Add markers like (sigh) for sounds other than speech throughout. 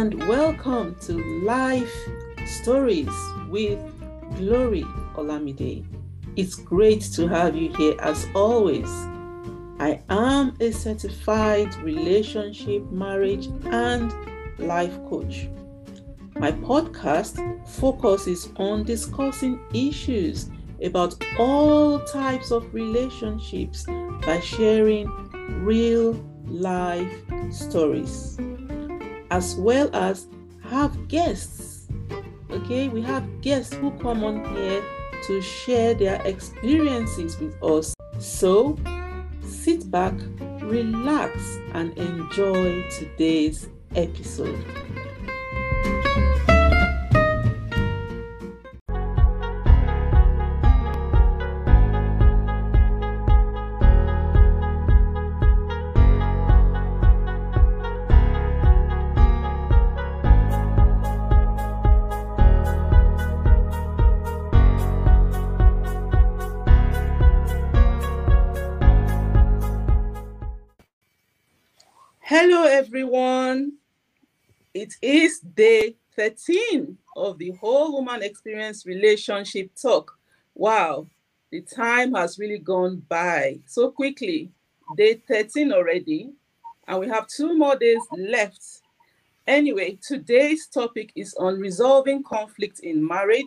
and welcome to Life Stories with Glory Olamide. It's great to have you here as always. I am a certified relationship, marriage, and life coach. My podcast focuses on discussing issues about all types of relationships by sharing real life stories as well as have guests. Okay, we have guests who come on here to share their experiences with us. So sit back, relax, and enjoy today's episode. Everyone. It is day 13 of the Whole Woman Experience Relationship Talk. Wow, the time has really gone by so quickly. Day 13 already, and we have two more days left. Anyway, today's topic is on resolving conflict in marriage.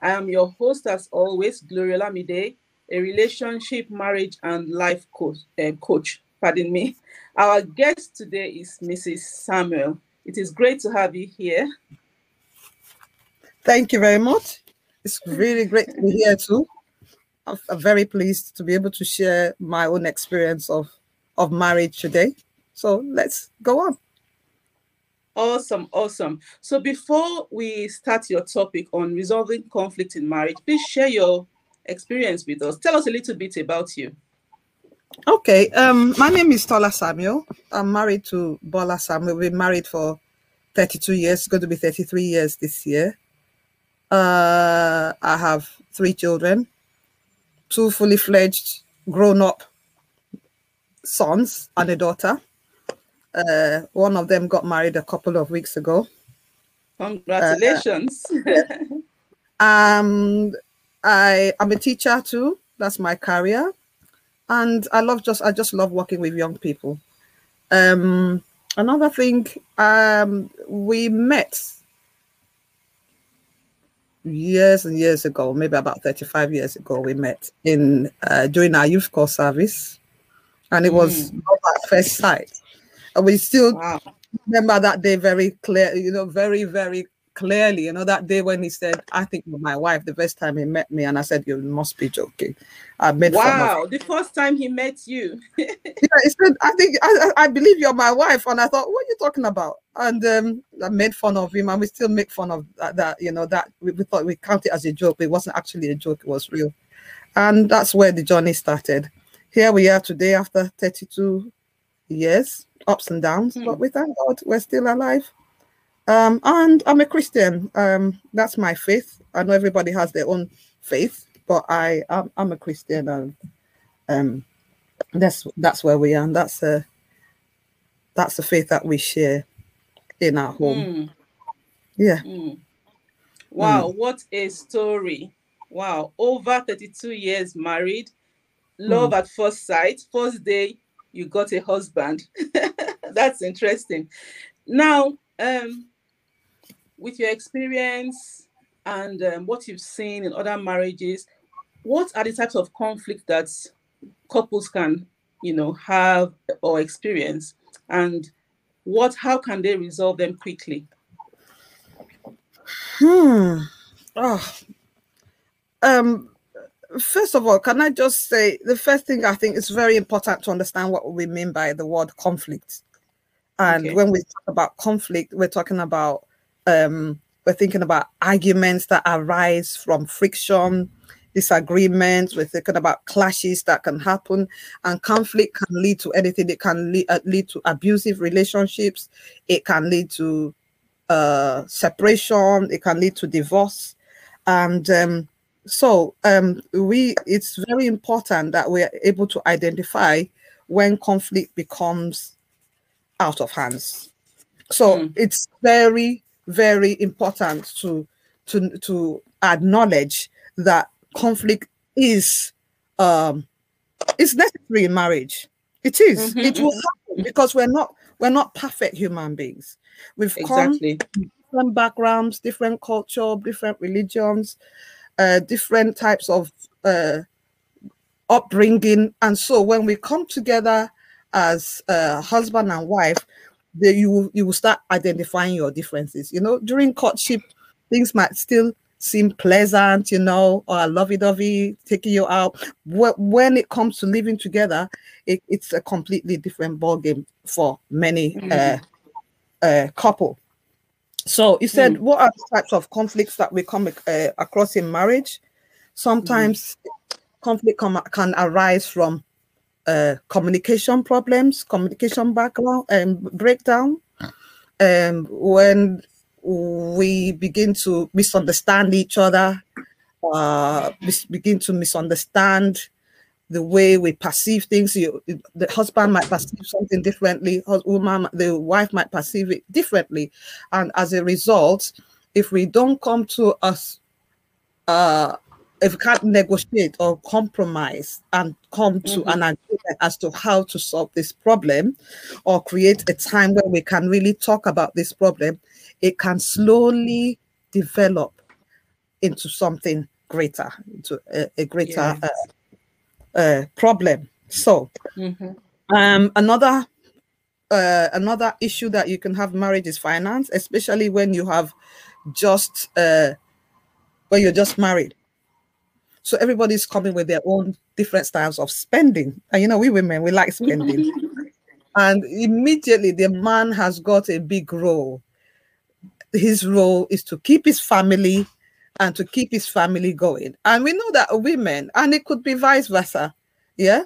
I am your host, as always, Glory Olamide, a relationship, marriage, and life coach. Uh, coach pardon me. Our guest today is Mrs. Samuel. It is great to have you here. Thank you very much. It's really great to be here too. I'm, I'm very pleased to be able to share my own experience of, of marriage today. So let's go on. Awesome, awesome. So before we start your topic on resolving conflict in marriage, please share your experience with us. Tell us a little bit about you. Okay. Um, my name is Tola Samuel. I'm married to Bola Samuel. We've been married for 32 years. It's going to be 33 years this year. Uh, I have three children, two fully fledged, grown up sons and a daughter. Uh, one of them got married a couple of weeks ago. Congratulations. Uh, (laughs) um, I am a teacher too. That's my career and I love just I just love working with young people. Um, another thing, um, we met years and years ago, maybe about 35 years ago, we met in uh, during our youth corps service, and it was mm. at first sight. And we still wow. remember that day very clear, you know, very, very clearly, you know, that day when he said, I think my wife, the first time he met me, and I said, You must be joking. I made Wow, the first time he met you. (laughs) yeah, he said, I think I, I believe you're my wife. And I thought, What are you talking about? And um, I made fun of him, and we still make fun of that, that you know, that we, we thought we count it as a joke, but it wasn't actually a joke, it was real. And that's where the journey started. Here we are today after 32 years, ups and downs, hmm. but we thank God we're still alive. Um, and I'm a Christian. Um, that's my faith. I know everybody has their own faith, but I I'm, I'm a Christian, and um, that's that's where we are. And that's a that's the faith that we share in our home. Mm. Yeah. Mm. Wow, mm. what a story! Wow, over 32 years married, love hmm. at first sight. First day you got a husband. (laughs) that's interesting. Now, um, with your experience and um, what you've seen in other marriages, what are the types of conflict that couples can, you know, have or experience, and what how can they resolve them quickly? Hmm. Oh. Um. First of all, can I just say the first thing I think is very important to understand what we mean by the word conflict. And okay. when we talk about conflict, we're talking about um, we're thinking about arguments that arise from friction, disagreements. We're thinking about clashes that can happen, and conflict can lead to anything. It can lead, uh, lead to abusive relationships. It can lead to uh, separation. It can lead to divorce, and um, so um, we. It's very important that we are able to identify when conflict becomes out of hands So Mm. it's very, very important to to to acknowledge that conflict is um is necessary in marriage. It is. Mhm, It will happen because we're not we're not perfect human beings. We've come Exactly. different backgrounds, different culture, different religions, uh, different types of uh, upbringing, and so when we come together as uh, husband and wife, the, you will- you will start identifying your differences. You know, during courtship, things might still seem pleasant, you know, or lovey-dovey, taking you out. Wh- When it comes to living together, it, it's a completely different ballgame for many uh, uh, couple. So you said, Mm. what are the types of conflicts that we come uh, across in marriage? Sometimes conflict come, can arise from uh, communication problems, communication background and breakdown, um, when we begin to misunderstand each other, uh, mis- begin to misunderstand the way we perceive things. You, the husband might perceive something differently. Woman, the wife might perceive it differently, and as a result, if we don't come to us, uh, if we can't negotiate or compromise and come to Mhm. an agreement as to how to solve this problem, or create a time where we can really talk about this problem, it can slowly develop into something greater, into a, a greater Yes. uh, uh, problem. So, Mhm. um, another uh, another issue that you can have marriage is finance, especially when you have just uh, when you're just married. So everybody's coming with their own different styles of spending, and you know we women we like spending, (laughs) and immediately the man has got a big role. His role is to keep his family and to keep his family going. And we know that women, and it could be vice versa, yeah,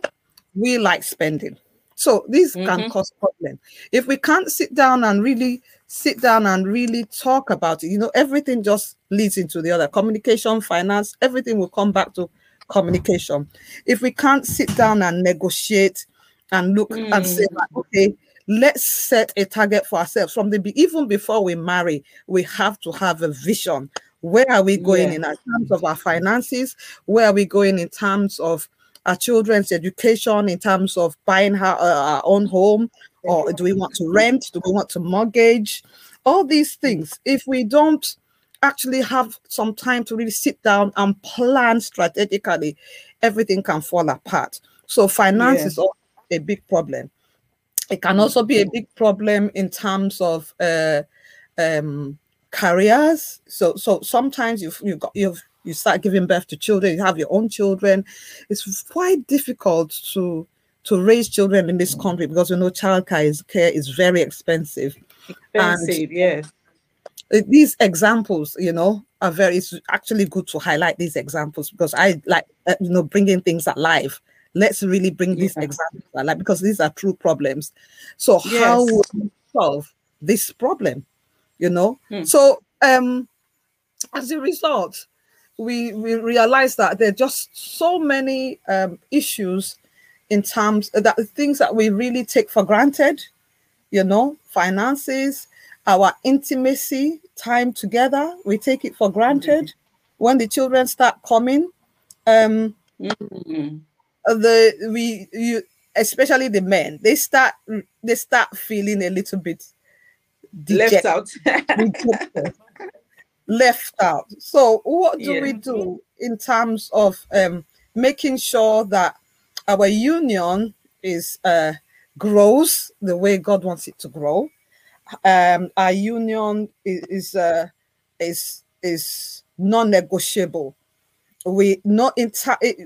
we like spending. So these can Mhm. cause problem. If we can't sit down and really sit down and really talk about it, you know, everything just leads into the other. Communication, finance, everything will come back to communication. If we can't sit down and negotiate and look and say, Mm. like, okay, let's set a target for ourselves from the even before we marry, we have to have a vision. Where are we going Yeah. in terms of our finances? Where are we going in terms of our children's education? In terms of buying our, uh, our own home, or do we want to rent? Do we want to mortgage? All these things. If we don't actually have some time to really sit down and plan strategically, everything can fall apart. So finance Yeah. is a big problem. It can also be a big problem in terms of uh, um, careers. So so sometimes you've you got you've you start giving birth to children, you have your own children. It's quite difficult to to raise children in this country because you know childcare is care is very expensive. Expensive, yes. Uh, These examples, you know, are very. It's actually good to highlight these examples because I like uh, you know bringing things alive. Let's really bring these Yeah. examples alive because these are true problems. So how would we solve this problem? You know, Hmm. so um, as a result, we we realize that there are just so many um, issues in terms that things that we really take for granted you know finances our intimacy time together we take it for granted when the children start coming um Mhm. the we you especially the men they start they start feeling a little bit Left out. (laughs) left out. So what do we do in terms of um, making sure that our union is uh, grows the way God wants it to grow? Um, our union is is uh, is, is non-negotiable. We not in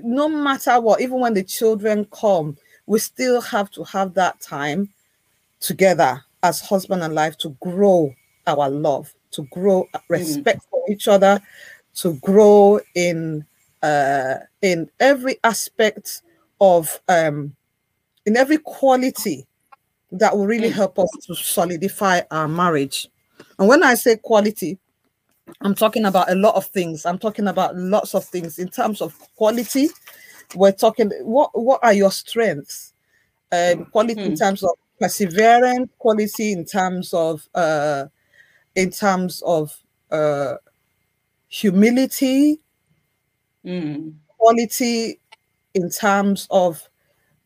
no matter what, even when the children come, we still have to have that time together as husband and wife to grow our love, to grow respect for each other, to grow in uh, in every aspect of um, in every quality that will really help us to solidify our marriage. And when I say quality, I'm talking about a lot of things. I'm talking about lots of things in terms of quality. We're talking what what are your strengths? Um, quality in Mm. terms of perseverance quality in terms of uh, in terms of uh, humility, Mm. quality in terms of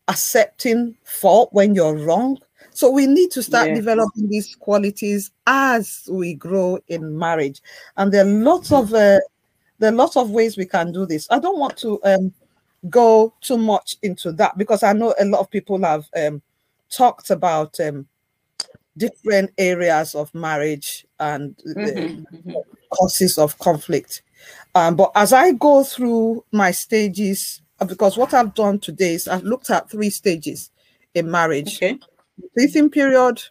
accepting fault when you're wrong. So we need to start Yeah. developing these qualities as we grow in marriage, and there are lots of uh, there are lots of ways we can do this. I don't want to um, go too much into that because I know a lot of people have um, talked about um, different areas of marriage and the Mhm, mhm. causes of conflict. Um, but as I go through my stages, because what I've done today is I've looked at three stages in marriage Okay. the teething period,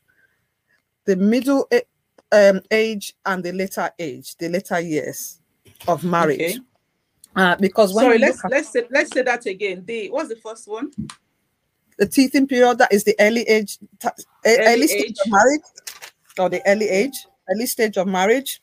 the middle um, age, and the later age, the later years of marriage. Okay. Uh, because when Sorry, let's at let's say let's say that again. The what's the first one? the teething period, that is the early age, e- Early early, stage age. of marriage, or the early age, early stage of marriage.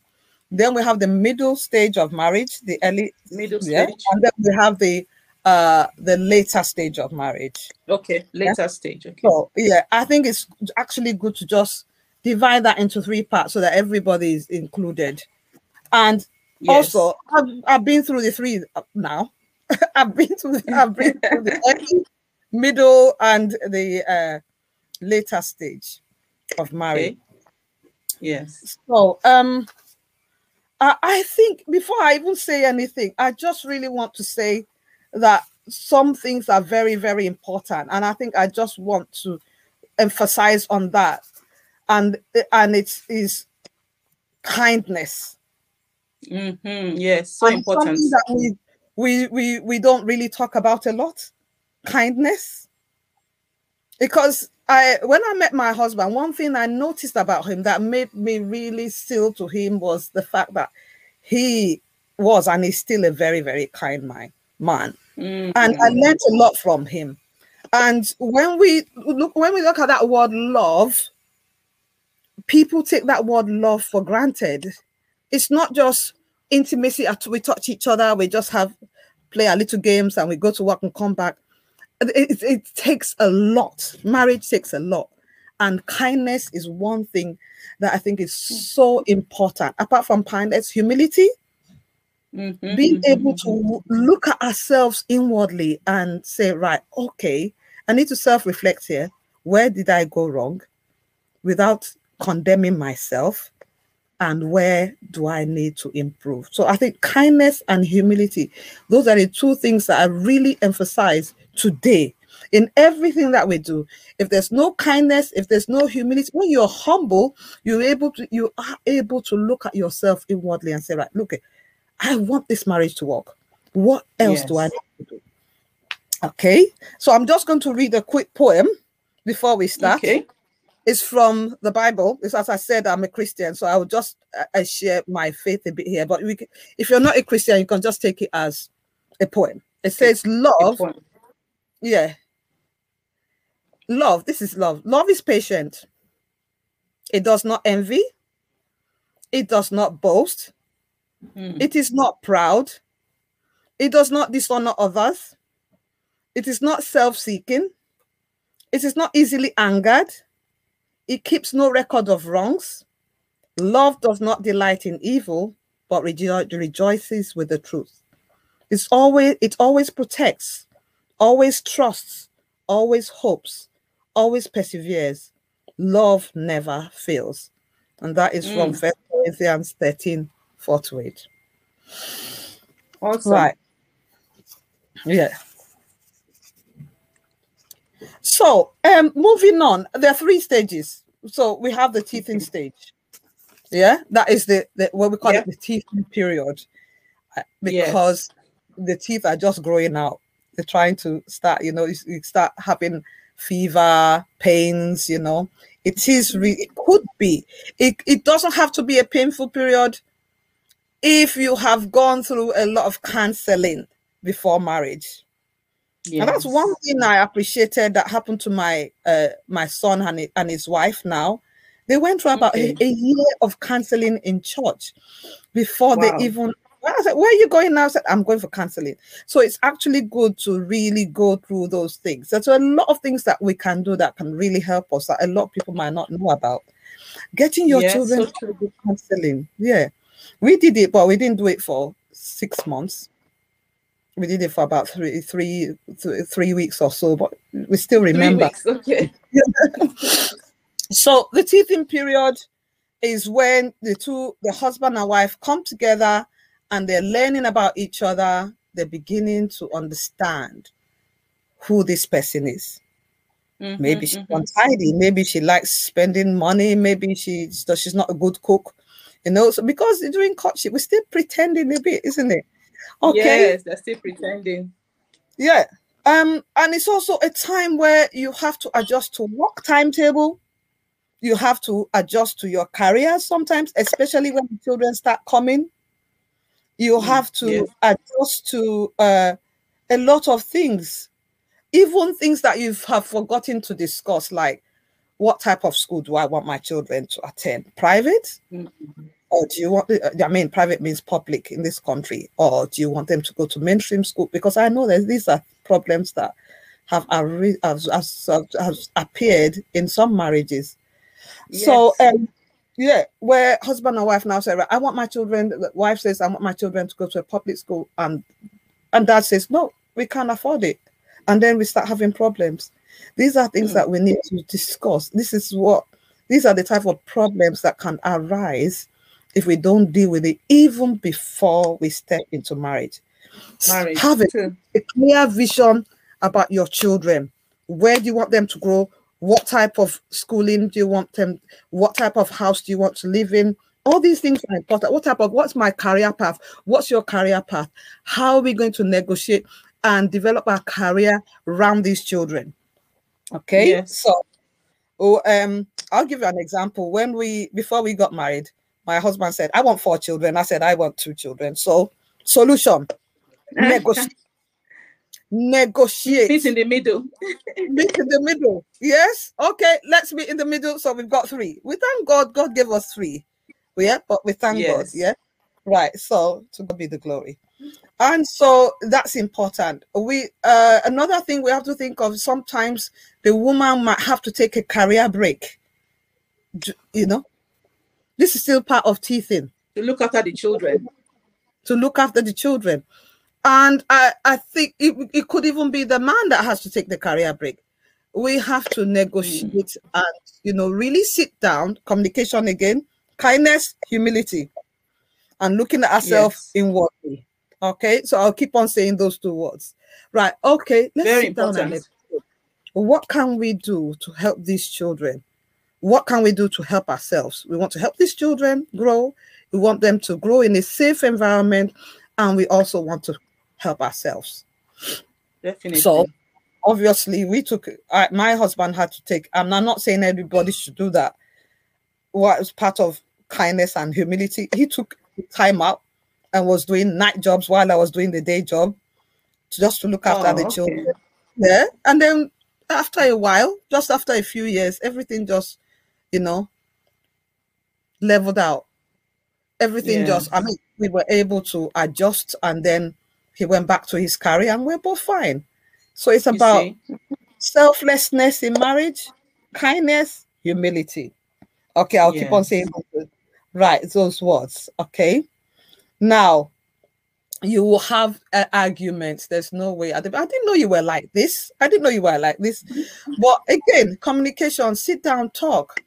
Then we have the middle stage of marriage, the early Middle yeah, stage. and then we have the uh the later stage of marriage. Okay. Later stage. Okay. So yeah, I think it's actually good to just divide that into three parts so that everybody is included. And Yes. also, I've, I've been through the three now. (laughs) I've been through the, I've been (laughs) through the early, middle, and the uh, later stage of marriage. Okay. Yes. So, um, I, I think before I even say anything, I just really want to say that some things are very, very important, and I think I just want to emphasize on that, and and it is kindness. Mm-hmm. Yes. So And important. that we, we we we don't really talk about a lot. Kindness, because I when I met my husband, one thing I noticed about him that made me really still to him was the fact that he was and is still a very very kind man man Mhm. and I learned a lot from him. And when we look when we look at that word love, people take that word love for granted. It's not just intimacy after we touch each other, we just have play our little games and we go to work and come back. It, it, it takes a lot. Marriage takes a lot. And kindness is one thing that I think is so important. Apart from kindness, humility, Mhm, being able mhm. to look at ourselves inwardly and say, right, okay, I need to self reflect here. Where did I go wrong without condemning myself? And where do I need to improve? So I think kindness and humility, those are the two things that I really emphasize today in everything that we do. If there's no kindness, if there's no humility, when you're humble, you're able to you are able to look at yourself inwardly and say, right, look, I want this marriage to work. What else do I need to do? Okay, so I'm just going to read a quick poem before we start. Okay. It's from the Bible. It's as I said, I'm a Christian, so I will just uh, uh, share my faith a bit here. But we, if you're not a Christian, you can just take it as a poem. It says, "Love, yeah, love. This is love. Love is patient. It does not envy. It does not boast. Mhm. It is not proud. It does not dishonor others. It is not self seeking. It is not easily angered. It keeps no record of wrongs. Love does not delight in evil, but rejo- rejoices with the truth. It's always, it always protects, always trusts, always hopes, always perseveres. Love never fails. And that is from Mm. First Corinthians 13 4 to 8. Awesome. Right. Yeah. So, um, moving on, there are three stages. So we have the teething stage. Yeah, that is the, the what we call Yeah. it the teething period, uh, Yes. because the teeth are just growing out. They're trying to start, you know, you, you start having fever, pains. You know, it is re- it could be. It it doesn't have to be a painful period if you have gone through a lot of counseling before marriage. And that's one thing I appreciated that happened to my uh, my son and, and his wife now. They went through about a, Okay. a year of counseling in church before Wow. they even I said, where are you going now? I said, I'm going for counseling. So it's actually good to really go through those things. There's a lot of things that we can do that can really help us that a lot of people might not know about. Getting your Yes, children through counseling. Yeah. We did it, but we didn't do it for six months. We did it for about three, three, th- three weeks or so, but we still remember. weeks. Okay. (laughs) So the teething period is when the two, the husband and wife, come together and they're learning about each other. They're beginning to understand who this person is. Mhm, Maybe she's mhm. untidy. Maybe she likes spending money. Maybe she's she's not a good cook. You know, so because during courtship, we're still pretending a bit, isn't it? Okay. Yes, they're still pretending. Yeah. Um, and it's also a time where you have to adjust to work timetable. You have to adjust to your career sometimes, especially when the children start coming. You Mm, have to yes. adjust to uh, a lot of things, even things that you have forgotten to discuss, like what type of school do I want my children to attend? Private? Mhm. or do you want uh, i mean private means public in this country or do you want them to go to mainstream school because i know that these are problems that have have, have, have appeared in some marriages so um yeah where husband and wife now say i want my children the wife says i want my children to go to a public school and and dad says no we can't afford it and then we start having problems these are things Hmm. that we need to discuss this is what these are the type of problems that can arise if we don't deal with it even before we step into marriage. Marriage. Have a, a clear vision about your children. Where do you want them to grow? What type of schooling do you want them? What type of house do you want to live in? All these things are important. What type of what's my career path? What's your career path? How are we going to negotiate and develop our career around these children? Okay. Yes. So oh, um, I'll give you an example. When we before we got married, my husband said, I want four children. I said, I want two children. So solution, (laughs) negotiate. negotiate. Meet in the middle. meet in the middle. Yes. Okay, let's meet in the middle. So we've got three. We thank God. God gave us three. Yeah, but we thank God. Yeah. Right. So to God be the glory. And so that's important. We uh another thing we have to think of sometimes the woman might have to take a career break. You know, this is still part of teething To look after the children. to look after the children. And I, I think it, it could even be the man that has to take the career break. We have to negotiate and, you know, really sit down, communication again, kindness, humility, and looking at ourselves Yes. inwardly. Okay, so I'll keep on saying those two words. Right, okay, let's Very sit down and important. let's what can we do to help these children? What can we do to help ourselves? We want to help these children grow. We want them to grow in a safe environment, and we also want to help ourselves. Definitely. So, obviously, we took. I, my husband had to take. I'm not- saying everybody should do that. What was part of kindness and humility? He took time out and was doing night jobs while I was doing the day job, just to look after Oh, the okay. children. Yeah, and then after a while, just after a few years, everything just, you know, leveled out. Everything Yeah. just, I mean, we were able to adjust, and then he went back to his career, and we're both fine. So it's about selflessness in marriage, kindness, humility. Okay, I'll keep on saying right those words. Okay, now you will have uh, arguments. There's no way. I didn't, know you were like this. I didn't know you were like this. But again, communication. Sit down, talk.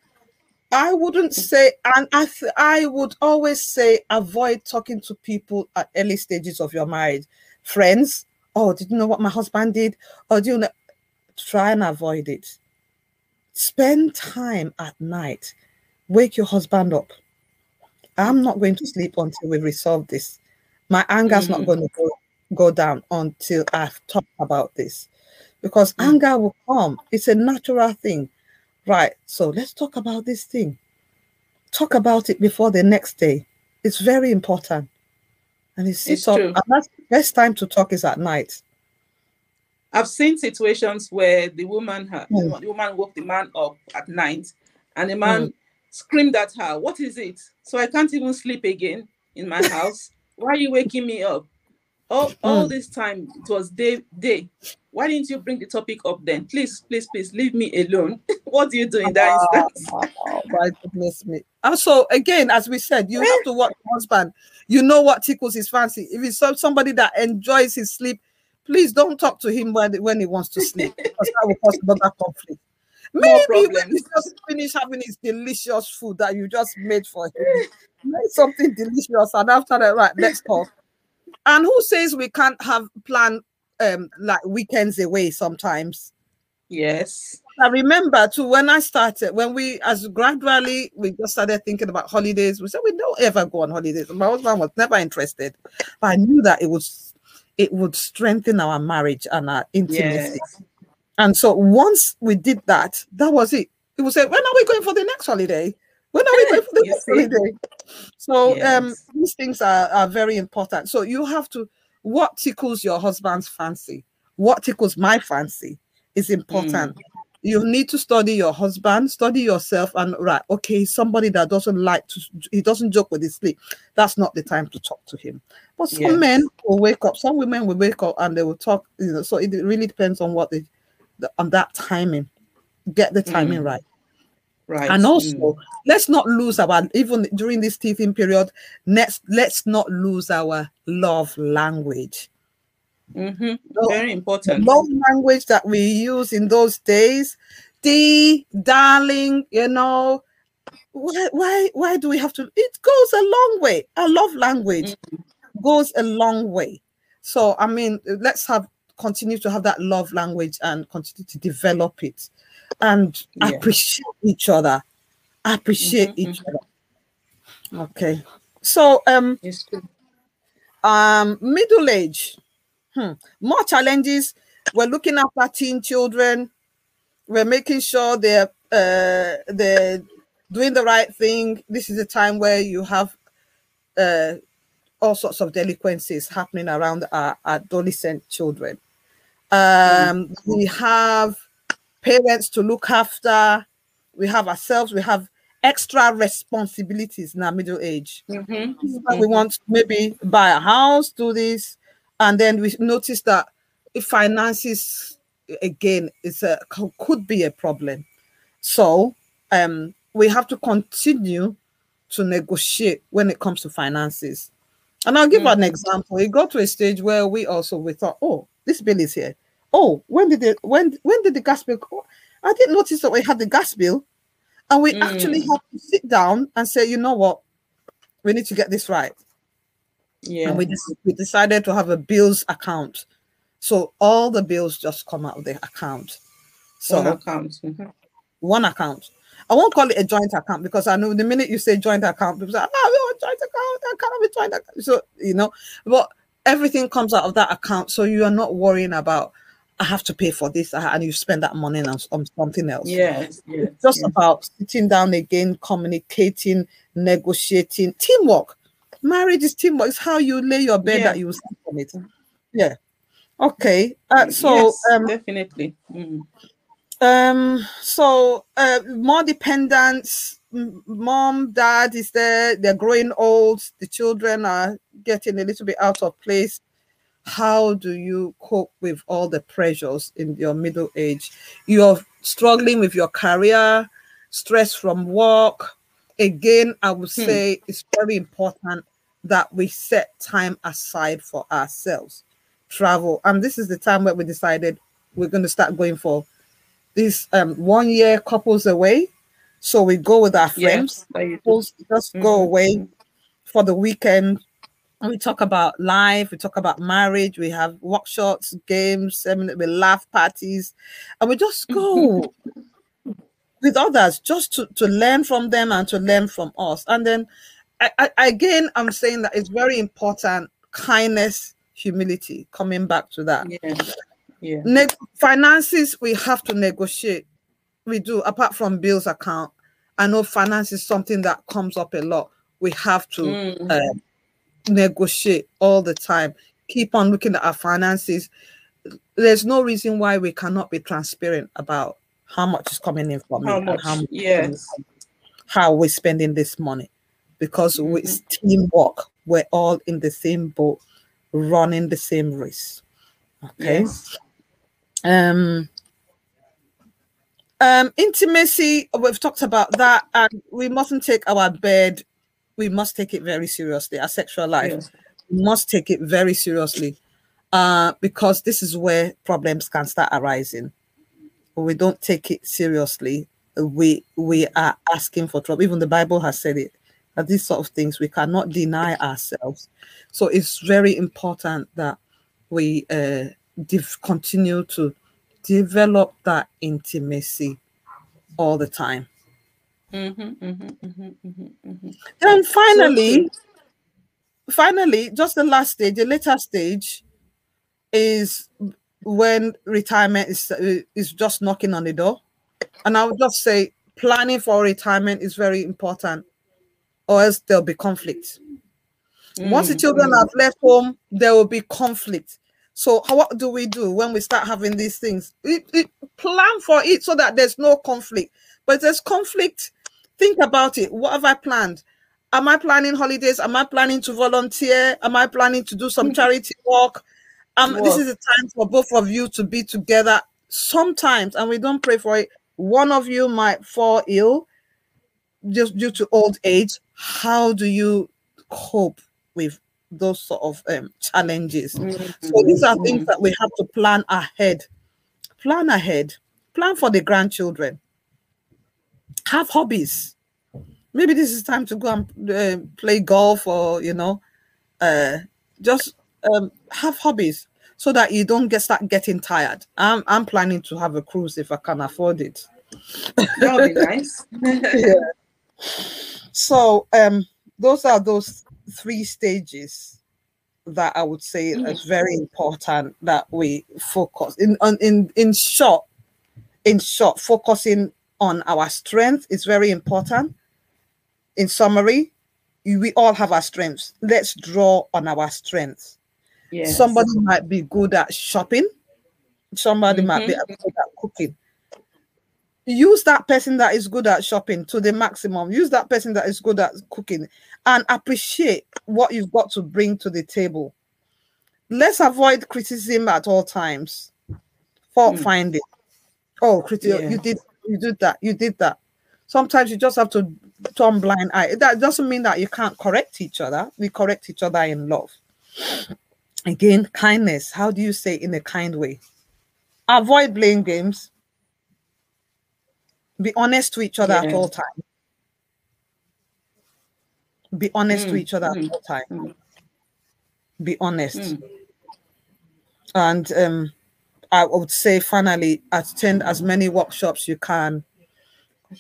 I wouldn't say, and I, I would always say, avoid talking to people at early stages of your marriage. Friends, oh, did you know what my husband did? Or do you know? Try and avoid it. Spend time at night. Wake your husband up. I'm not going to sleep until we resolve this. My anger's not Mhm. going to go, go down until I've talked about this. Because Mm. anger will come. It's a natural thing. Right. So let's talk about this thing. Talk about it before the next day. It's very important. And sit It's up, true. and that's the best time to talk is at night. I've seen situations where the woman the Mm. the woman woke the man up at night and the man screamed at her, What is it? So I can't even sleep again in my (laughs) house. why are you waking me up? All, all hmm. this time it was day day. Why didn't you bring the topic up then? Please, please, please leave me alone. (laughs) what do you do in that ah, instance? (laughs) Oh, my goodness me. And so again, as we said, you have to watch your husband. You know what tickles his fancy. If it's some- somebody that enjoys his sleep, please don't talk to him when, when he wants to sleep because that will cause another conflict. Maybe when he just finished having his delicious food that you just made for him, make something delicious, and after that, right, let's talk. And who says we can't have plan um like weekends away sometimes? Yes. I remember too when I started, when we as gradually we just started thinking about holidays. We said we don't ever go on holidays. My husband was never interested, but I knew that it was it would strengthen our marriage and our intimacy. Yes. And so once we did that, that was it. It would say, when are we going for the next holiday? When are we going (laughs) for the next holiday? So um these things are, are very important. So you have to what tickles your husband's fancy, what tickles my fancy is important. You need to study your husband, study yourself, and right, okay, somebody that doesn't like to he doesn't joke with his sleep. That's not the time to talk to him. But some Yes. men will wake up, some women will wake up and they will talk, you know. So it really depends on what they the, on that timing. Get the timing Mm. right. Right. And also, Mm. let's not lose our even during this teething period. Let's let's not lose our love language. Mhm. No, very important. love language that we use in those days, D, darling, you know. Why why why do we have to? It goes a long way. Our love language goes a long way. So I mean, let's have continue to have that love language and continue to develop it and Yeah. appreciate each other. Appreciate Mhm, each other. Okay. So um um middle age hmm, more challenges we're looking after teen children we're making sure they're uh they're doing the right thing this is a time where you have uh all sorts of delinquencies happening around our adolescent children um we have parents to look after we have ourselves we have extra responsibilities in our middle age Mhm. this we want to maybe buy a house, do this, and then we notice that finances again is a could be a problem. So um we have to continue to negotiate when it comes to finances. And I'll give an example. It got to a stage where we also we thought, oh, this bill is here. Oh, when did it when when did the gas bill go? I didn't notice that we had the gas bill. And we actually Mm. had to sit down and say, you know what, we need to get this right. Yeah. And we, we decided to have a bills account. So all the bills just come out of the account. So One account. Mhm. one account. I won't call it a joint account because I know the minute you say joint account, people say, "Oh, we want joint account. I can't have a joint account." So you know, but everything comes out of that account, so you are not worrying about I have to pay for this, and you spend that money on, on something else. Yes. Yes. It's just yes. about sitting down again, communicating, negotiating, teamwork. Marriage is teamwork. It's how you lay your bed Yeah. that you sleep on it. Yeah. Okay. Uh, so Yes, um, definitely. Mm. Um, so uh, more dependence. Mom, dad is there. They're growing old. The children are getting a little bit out of place. How do you cope with all the pressures in your middle age? You're struggling with your career, stress from work. Again, I would Hmm. say it's very important that we set time aside for ourselves. Travel, and this is the time where we decided we're going to start going for these um one year couples away. So we go with our friends, Yes. that you do. couples just go Mhm, away for the weekend. And we talk about life, we talk about marriage, we have workshops, games, we laugh parties, and we just go (laughs) with others just to, to learn from them and to learn from us. And then I, I, again, I'm saying that it's very important kindness, humility, coming back to that. Yeah. Yeah. Ne- finances we have to negotiate we do apart from bills account i know finance is something that comes up a lot we have to Mm. uh, negotiate all the time keep on looking at our finances there's no reason why we cannot be transparent about how much is coming in from How me much? and how, much Yes. how we're spending this money because Mhm. it's teamwork we're all in the same boat, running the same race. Okay. Yes. Um, um, intimacy, we've talked about that, and we mustn't take our bed, we must take it very seriously. Our sexual life, Yes. we must take it very seriously, uh, because this is where problems can start arising. We don't take it seriously, we we are asking for trouble. Even the Bible has said it that these sort of things we cannot deny ourselves. So it's very important that we uh, continue to develop that intimacy all the time. Mhm, mhm, mhm, mhm, mhm. Then finally, true. finally, just the last stage, the later stage is when retirement is uh, is just knocking on the door. And I would just say planning for retirement is very important, or else there'll be conflict. Once the Mm, children mm. have left home, there will be conflict. So, how, what do we do when we start having these things? It, it- plan for it so that there's no conflict. But if there's conflict, think about it. What have I planned? Am I planning holidays? Am I planning to volunteer? Am I planning to do some charity work? Um, this is a time for both of you to be together. Sometimes, and we don't pray for it. One of you might fall ill just due to old age. How do you cope with those sort of um, challenges? So these are things that we have to plan ahead. Plan ahead. Plan for the grandchildren. Have hobbies. Maybe this is time to go and uh, play golf or you know, uh, just um, have hobbies so that you don't get start getting tired. I'm I'm planning to have a cruise if I can afford it. That would be nice. (laughs) yeah. So um, those are those three stages that I would say Mhm. is very important that we focus in on in in short. In short, focusing on our strength is very important. In summary, we all have our strengths. Let's draw on our strengths. Yes. Somebody might be good at shopping. Somebody might be Mhm. good at cooking. Use that person that is good at shopping to the maximum. Use that person that is good at cooking and appreciate what you've got to bring to the table. Let's avoid criticism at all times. Fault Mm. finding. Oh, criti- Yeah. you did you did that, you did that. Sometimes you just have to turn blind eye. That doesn't mean that you can't correct each other. We correct each other in love. Again, kindness. How do you say in a kind way? Avoid playing games. Be honest to each other at all times. Be honest to Mm, each other mm, at all times. mm. Be honest. Mm. And um, I would say finally attend as many workshops you can,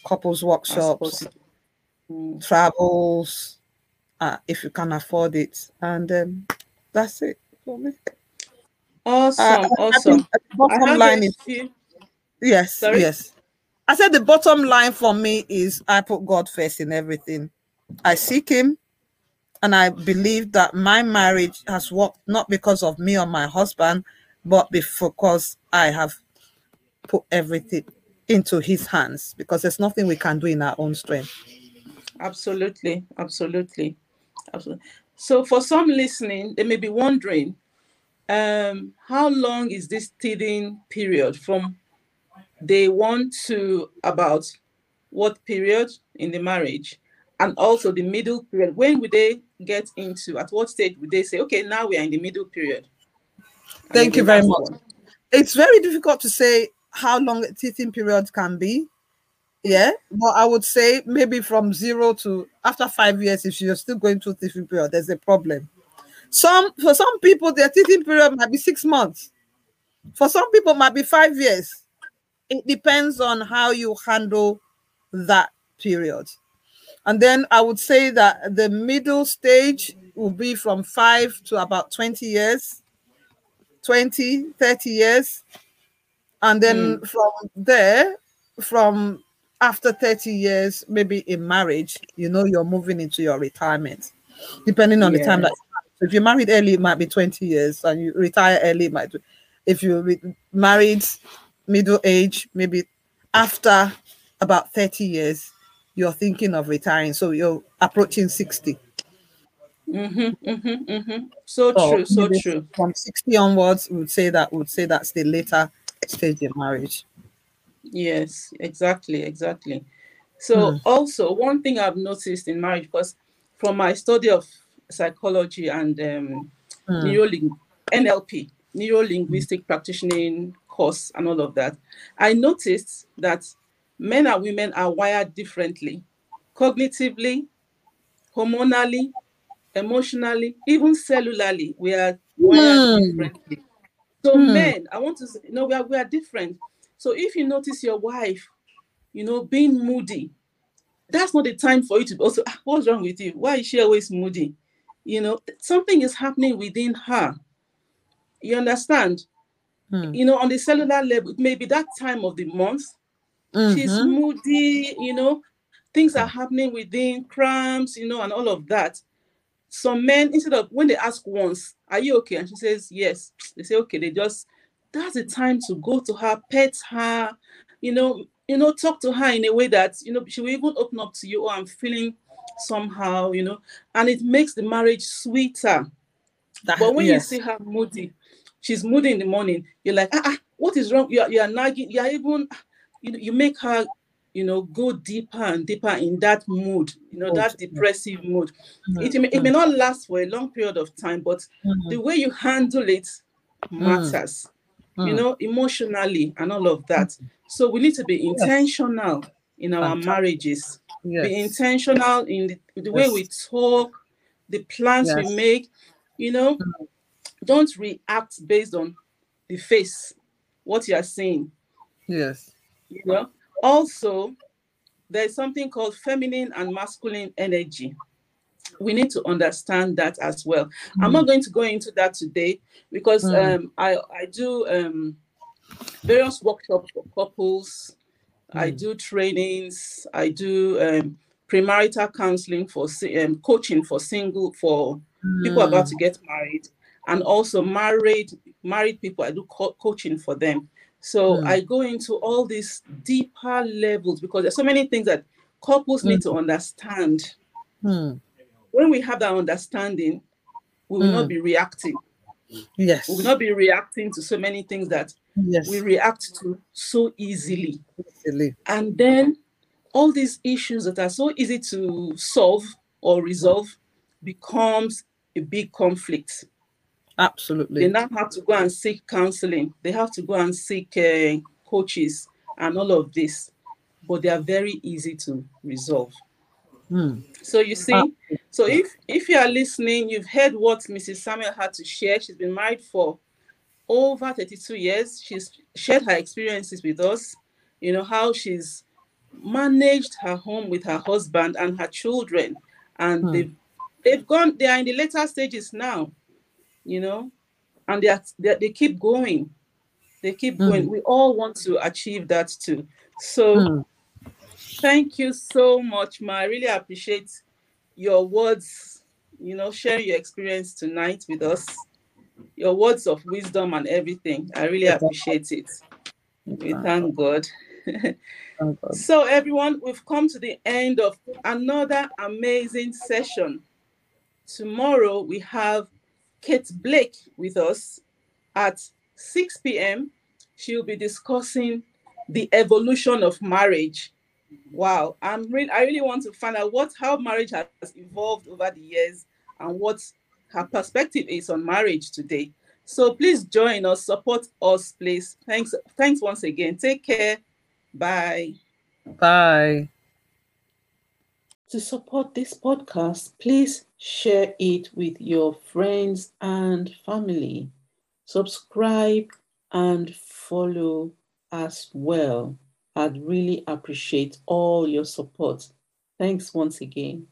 couples workshops. Mm. travels, uh, if you can afford it. And um, that's it for me. Uh, Awesome, I awesome. I bottom line is few. yes, Sorry? yes. I said the bottom line for me is I put God first in everything. I seek Him, and I believe that my marriage has worked not because of me or my husband, but because I have put everything into His hands. Because there's nothing we can do in our own strength. Absolutely, absolutely, absolutely. So, for some listening, they may be wondering, um, how long is this teething period from day want to about what period in the marriage, and also the middle period? When would they get into? At what stage would they say, okay, now we are in the middle period? And Thank you very much. one. It's very difficult to say how long a teething period can be. Yeah, but I would say maybe from zero to after five years, if you're still going through teething period, there's a problem. Some for some people, their teething period might be six months. For some people, might be five years. It depends on how you handle that period. And then I would say that the middle stage will be from five to about 20 years, 20, 30 years. And then hmm. from there, from after 30 years, maybe in marriage, you know, you're moving into your retirement, depending on the time that. If you're married early, it might be 20 years, and you retire early, it might. Be, if you're re- married middle age, maybe after about 30 years, you're thinking of retiring. So you're approaching 60. Mm-hmm, mm-hmm, mm-hmm. So, true, so true. From 60 onwards, we would say that would say that's the later stage in marriage. Yes, exactly, exactly. So hmm. also one thing I've noticed in marriage, because from my study of psychology and um, neuroling- NLP, neuro linguistic practicing course and all of that, I noticed that men and women are wired differently, cognitively, hormonally, emotionally, even cellularly. We are wired mm. differently. So mm. men, I want to say, you know, we are, we are different. So if you notice your wife, you know, being moody, that's not the time for you to also, ah, what's wrong with you? Why is she always moody? You know, something is happening within her. You understand? Mm. You know, on the cellular level, maybe that time of the month, mm-hmm. she's moody, you know, things are happening within cramps, you know, and all of that some men instead of when they ask once are you okay and she says yes they say okay they just that's the time to go to her pet her you know you know talk to her in a way that you know she will even open up to you oh i'm feeling somehow you know and it makes the marriage sweeter that, but when yes. you see her moody she's moody in the morning you're like ah, ah what is wrong you're, you're nagging you're even you know you make her you know, go deeper and deeper in that mood, you know, that depressive mood. Mm-hmm. It, may, it may not last for a long period of time, but mm-hmm. the way you handle it matters, mm-hmm. you know, emotionally and all of that. So we need to be intentional yes. in our marriages, yes. be intentional in the, the yes. way we talk, the plans we make, you know, mm-hmm. Don't react based on the face, what you are saying. Yes. You know, also, there's something called feminine and masculine energy. We need to understand that as well. Mm. I'm not going to go into that today because mm. um, I, I do um, various workshops for couples. Mm. I do trainings. I do um, premarital counseling for um, coaching for single for people about to get married, and also married married people. I do co- coaching for them. So mm. I go into all these deeper levels because there's so many things that couples mm. need to understand. Mm. When we have that understanding, we will not hmm. be reacting. Yes. We will not be reacting to so many things that yes. we react to so easily. easily. And then all these issues that are so easy to solve or resolve becomes a big conflict. Absolutely. They now have to go and seek counseling. They have to go and seek uh, coaches and all of this, but they are very easy to resolve. Hmm. So you see, so if if you are listening, you've heard what Mrs. Samuel had to share. She's been married for over 32 years. She's shared her experiences with us. You know how she's managed her home with her husband and her children, and hmm. they've they've gone. They are in the later stages now you know, and they, are, they, they keep going. They keep mm. going. We all want to achieve that too. So mm. thank you so much, Ma. I really appreciate your words, you know, sharing your experience tonight with us, your words of wisdom and everything. I really appreciate it. We thank God. so, everyone, we've come to the end of another amazing session. Tomorrow we have Kate Blake with us at 6 p.m. She'll be discussing the evolution of marriage. Wow, I'm really I really want to find out what how marriage has evolved over the years and what her perspective is on marriage today. So please join us, support us, please. Thanks, thanks once again. Take care. Bye. Bye. To support this podcast, please share it with your friends and family. Subscribe and follow as well. I'd really appreciate all your support. Thanks once again.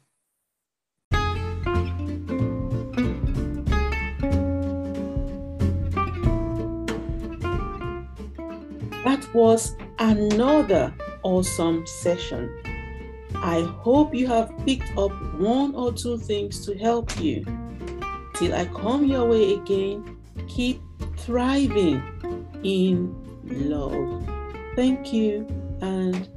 That was another awesome session. I hope you have picked up one or two things to help you. Till I come your way again, keep thriving in love. Thank you and